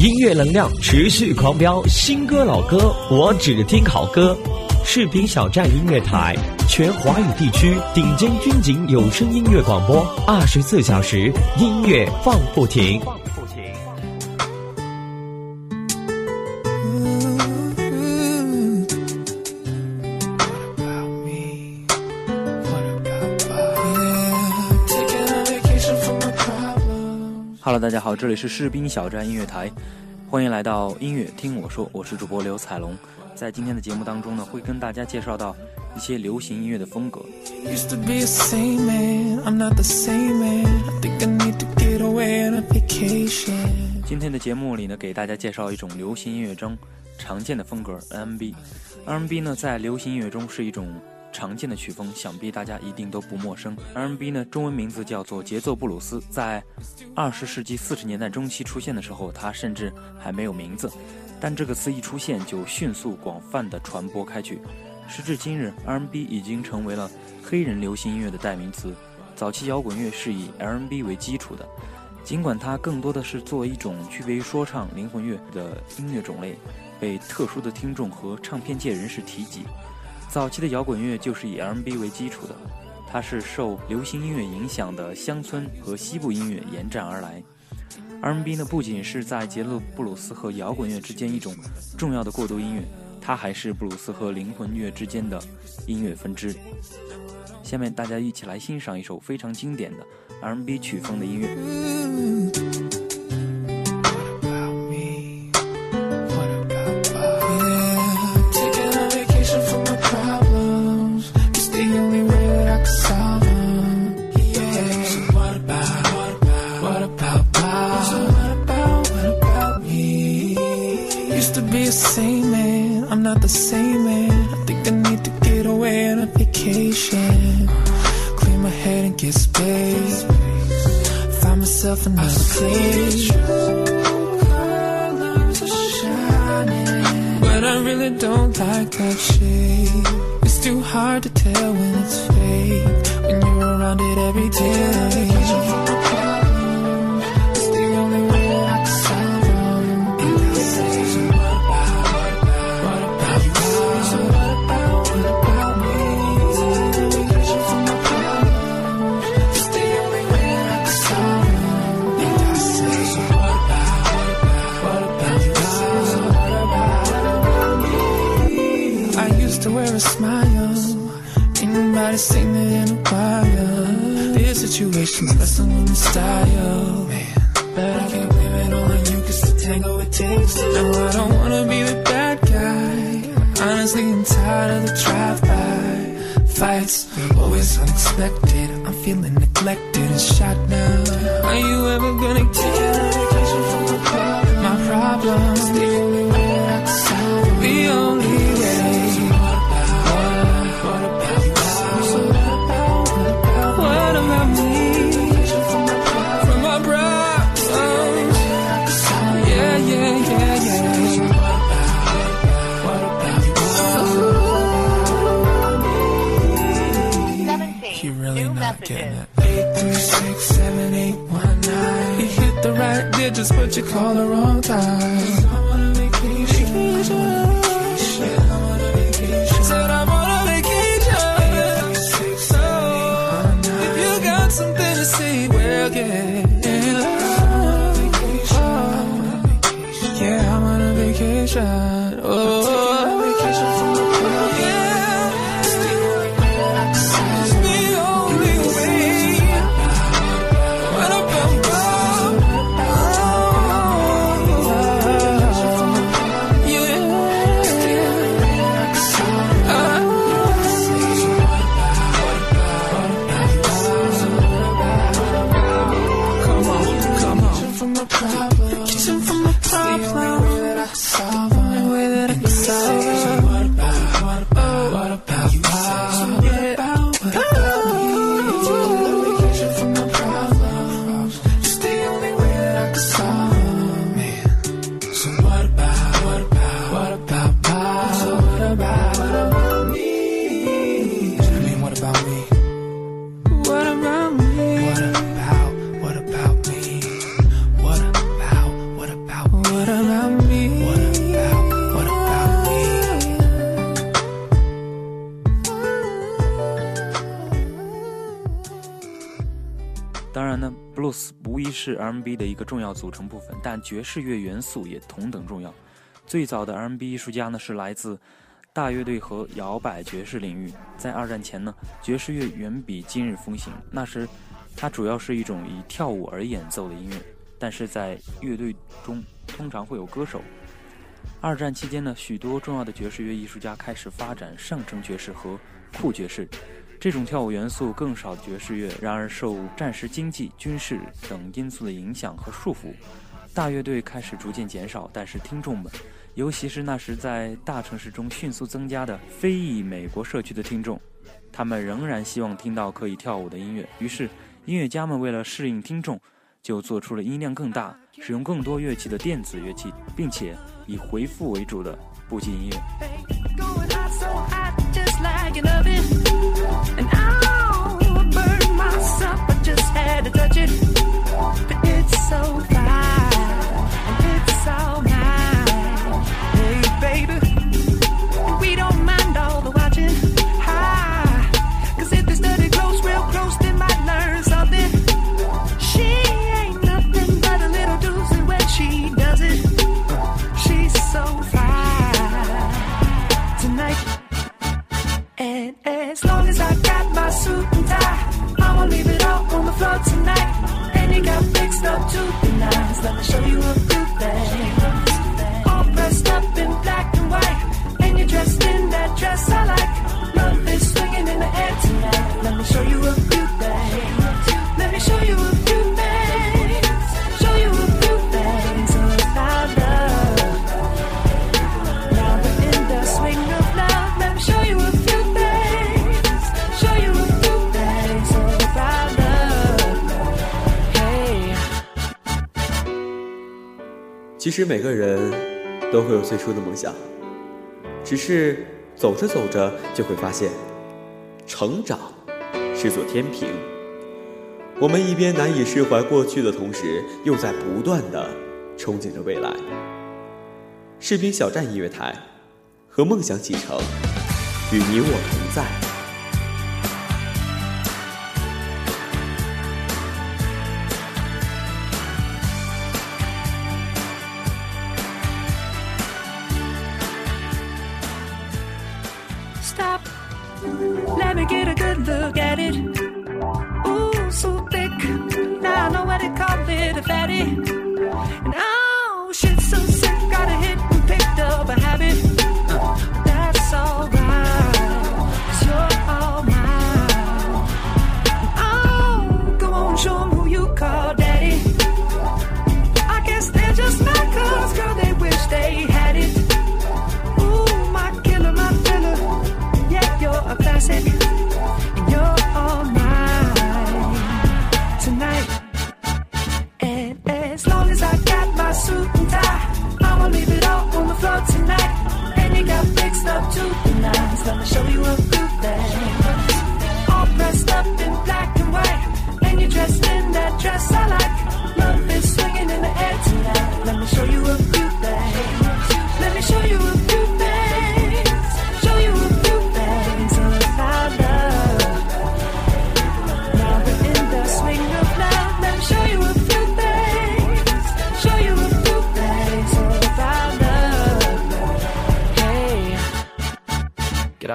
音乐能量持续狂飙，新歌老歌我只听好歌。视频小站音乐台，全华语地区顶尖军警有声音乐广播，二十四小时音乐放不停。大家好，这里是士兵小站音乐台，欢迎来到音乐听我说，我是主播刘彩龙。在今天的节目当中呢，会跟大家介绍到一些流行音乐的风格。今天的节目里呢，给大家介绍一种流行音乐中常见的风格 R&B。R&B 呢，在流行音乐中是一种。常见的曲风，想必大家一定都不陌生。R&B 呢，中文名字叫做节奏布鲁斯。在二十世纪四十年代中期出现的时候，它甚至还没有名字，但这个词一出现，就迅速广泛的传播开去。时至今日，R&B 已经成为了黑人流行音乐的代名词。早期摇滚乐是以 R&B 为基础的，尽管它更多的是作为一种区别于说唱、灵魂乐的音乐种类，被特殊的听众和唱片界人士提及。早期的摇滚乐就是以 R&B 为基础的，它是受流行音乐影响的乡村和西部音乐延展而来。R&B 呢，不仅是在节奏布鲁斯和摇滚乐之间一种重要的过渡音乐，它还是布鲁斯和灵魂乐之间的音乐分支。下面大家一起来欣赏一首非常经典的 R&B 曲风的音乐。But I really don't like that shape It's too hard to tell when it's fake. When you're around it every day. gotta sing it in a while. This situation's messing with my style. Man, but I can't blame it on you, cause the tango it takes. No, I don't wanna be the bad guy. Honestly, I'm tired of the drive-by fights. Always unexpected. I'm feeling neglected and shot down. Are you ever gonna take an medication from my problem? My problem. you call her on time? 是 R&B 的一个重要组成部分，但爵士乐元素也同等重要。最早的 R&B 艺术家呢是来自大乐队和摇摆爵士领域。在二战前呢，爵士乐远比今日风行。那时，它主要是一种以跳舞而演奏的音乐，但是在乐队中通常会有歌手。二战期间呢，许多重要的爵士乐艺术家开始发展上乘爵士和酷爵士。这种跳舞元素更少的爵士乐，然而受战时经济、军事等因素的影响和束缚，大乐队开始逐渐减少。但是听众们，尤其是那时在大城市中迅速增加的非裔美国社区的听众，他们仍然希望听到可以跳舞的音乐。于是，音乐家们为了适应听众，就做出了音量更大、使用更多乐器的电子乐器，并且以回复为主的步进音乐。Just had to touch it. But it's so 其实每个人都会有最初的梦想，只是走着走着就会发现，成长是座天平。我们一边难以释怀过去的同时，又在不断的憧憬着未来。士兵小站音乐台，和梦想启程，与你我同在。A me show you a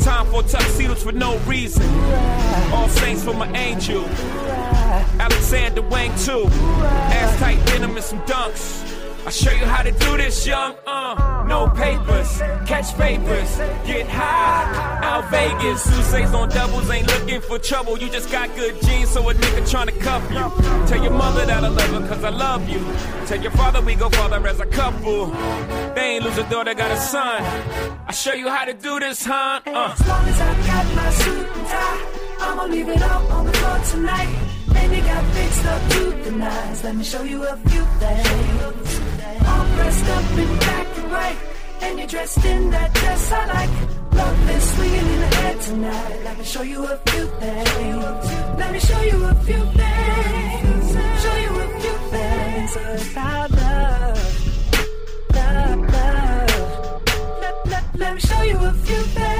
Time for tuxedos for no reason. All saints for my angel. Alexander Wang too. Ass tight denim and some dunks. I'll show you how to do this, young. Uh, no papers, catch papers, get high. Out Vegas, Sousa's on doubles, ain't looking for trouble. You just got good genes, so a nigga tryna cuff you. Tell your mother that I love her, cause I love you. Tell your father we go father as a couple. They ain't lose a daughter, got a son. I'll show you how to do this, huh? Uh. As long as I got my suit and tie, I'ma leave it all on the floor tonight. Got got fixed up to the nines. Let me show you a few things. All dressed up in black and white, and you're dressed in that dress I like. Love is swinging in the air tonight. Let me show you a few things. Let me show you a few things. Show you a few things about love. Love, love. Let, let, let me show you a few things.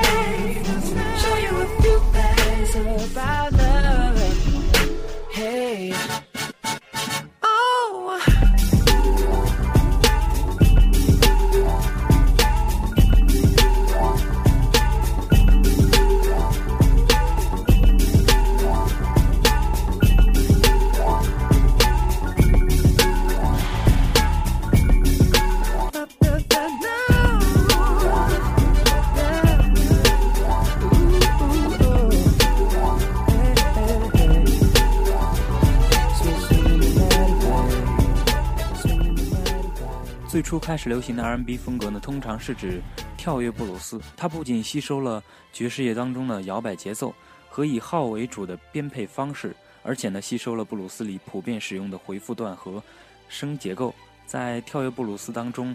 初开始流行的 R&B 风格呢，通常是指跳跃布鲁斯。它不仅吸收了爵士乐当中的摇摆节奏和以号为主的编配方式，而且呢，吸收了布鲁斯里普遍使用的回复段和声结构。在跳跃布鲁斯当中，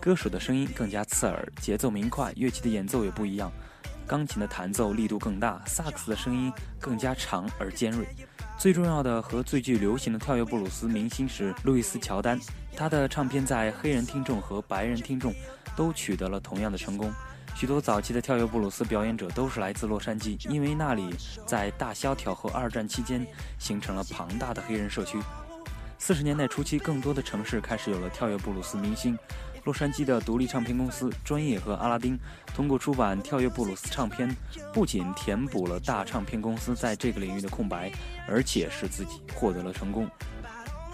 歌手的声音更加刺耳，节奏明快，乐器的演奏也不一样。钢琴的弹奏力度更大，萨克斯的声音更加长而尖锐。最重要的和最具流行的跳跃布鲁斯明星是路易斯·乔丹，他的唱片在黑人听众和白人听众都取得了同样的成功。许多早期的跳跃布鲁斯表演者都是来自洛杉矶，因为那里在大萧条和二战期间形成了庞大的黑人社区。四十年代初期，更多的城市开始有了跳跃布鲁斯明星。洛杉矶的独立唱片公司专业和阿拉丁通过出版跳跃布鲁斯唱片，不仅填补了大唱片公司在这个领域的空白，而且使自己获得了成功。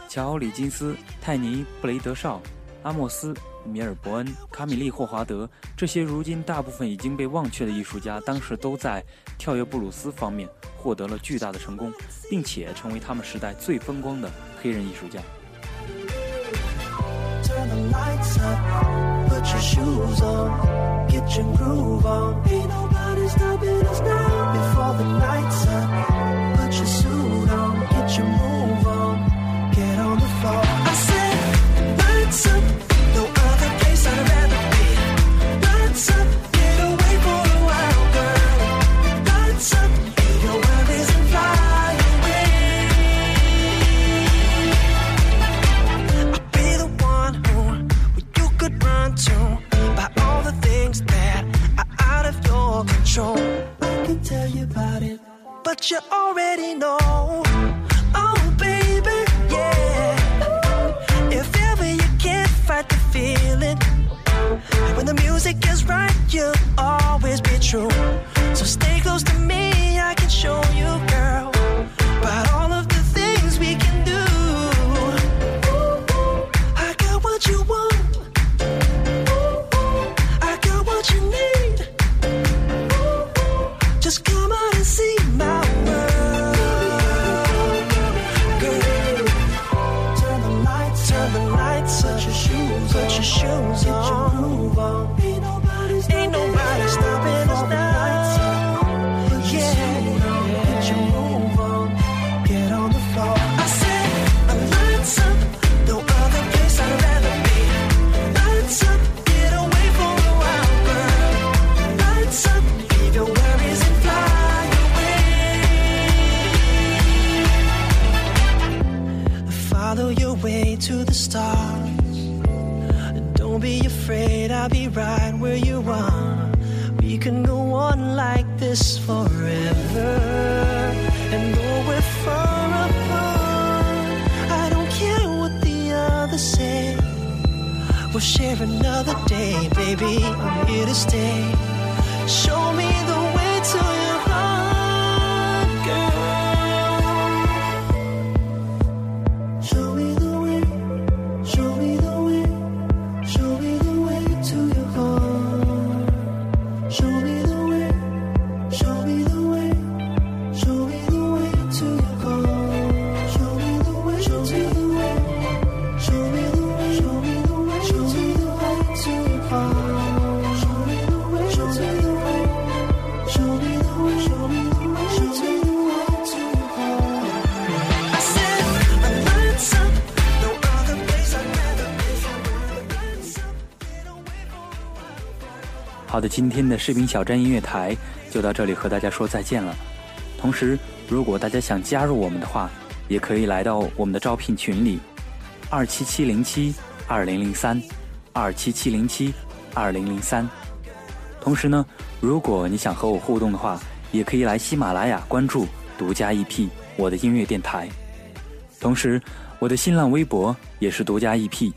乔·里金斯、泰尼·布雷德绍、阿莫斯、米尔伯恩、卡米利·霍华德这些如今大部分已经被忘却的艺术家，当时都在跳跃布鲁斯方面获得了巨大的成功，并且成为他们时代最风光的黑人艺术家。Your shoes on, get your groove on. Ain't nobody stopping us now. Before the night's control. I can tell you about it, but you already know. Oh, baby, yeah. If ever you can't fight the feeling, when the music is right, you'll always be true. So stay close to me, I'll be right where you are. We can go on like this forever. And though we're far apart, I don't care what the others say. We'll share another day, baby. I'm here to stay. Show me 好的，今天的视频小站音乐台就到这里，和大家说再见了。同时，如果大家想加入我们的话，也可以来到我们的招聘群里，二七七零七二零零三，二七七零七二零零三。同时呢，如果你想和我互动的话，也可以来喜马拉雅关注独家 EP 我的音乐电台。同时，我的新浪微博也是独家 EP。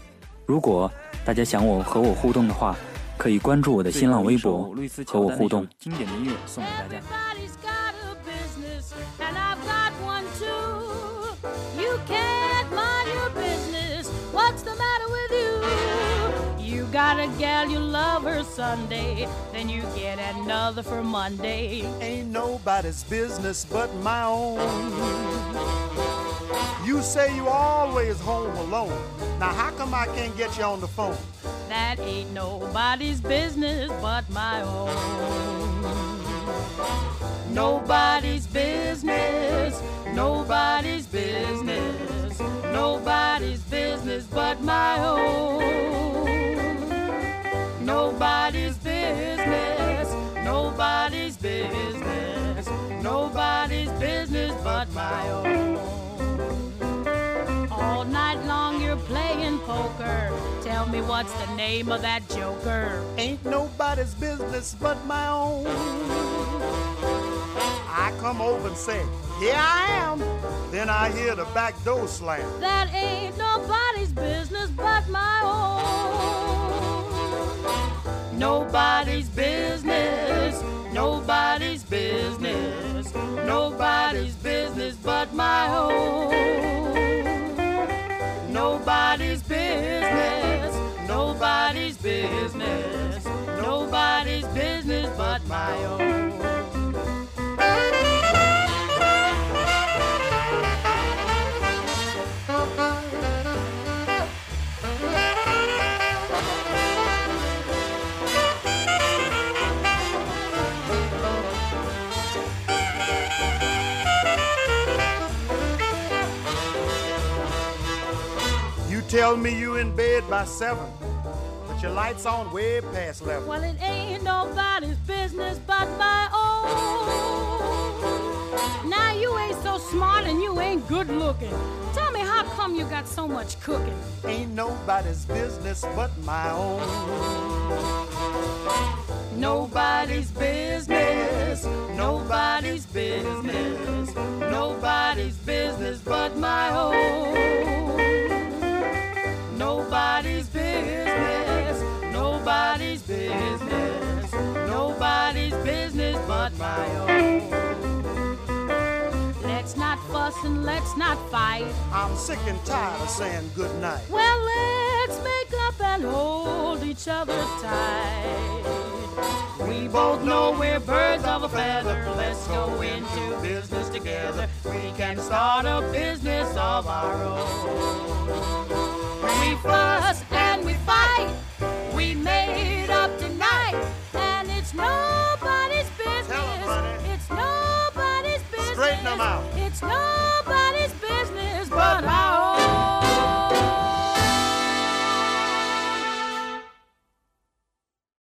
如果大家想我和我互动的话，可以关注我的新浪微博和我互动。经典的音乐送给大家。 Everybody's got a business, and I've got one too. You can't mind your business. What's the matter with you? You got a gal, you love her Sunday, then you get another for Monday. ain't nobody's business but my own. You say you always home alone. Now how come I can't get you on the phone? That ain't nobody's business but my own. Nobody's business, nobody's business, nobody's business but my own. Nobody's business, nobody's business, nobody's business but my own. Tell me what's the name of that joker? Ain't nobody's business but my own. I come over and say, Here I am. Then I hear the back door slam. That ain't nobody's business but my own. Nobody's business, nobody's business, nobody's business but my own. Nobody's business, nobody's business but my own. You tell me you in bed by seven, but your lights on way past eleven. Well, it ain't nobody's business but my own. Now you ain't so smart and you ain't good looking. Tell me how come you got so much cooking? Ain't nobody's business but my own. Nobody's business, nobody's business, nobody's business but my own. Business, nobody's business but my own. Let's not fuss and let's not fight. I'm sick and tired of saying good night. Well, let's make up and hold each other tight. We both know we're birds of a feather. Let's go into business together. We can start a business of our own. We fuss and we fight. We made up right. And it's nobody's business. It's nobody's business. Straighten them out. It's nobody's business but, but our own.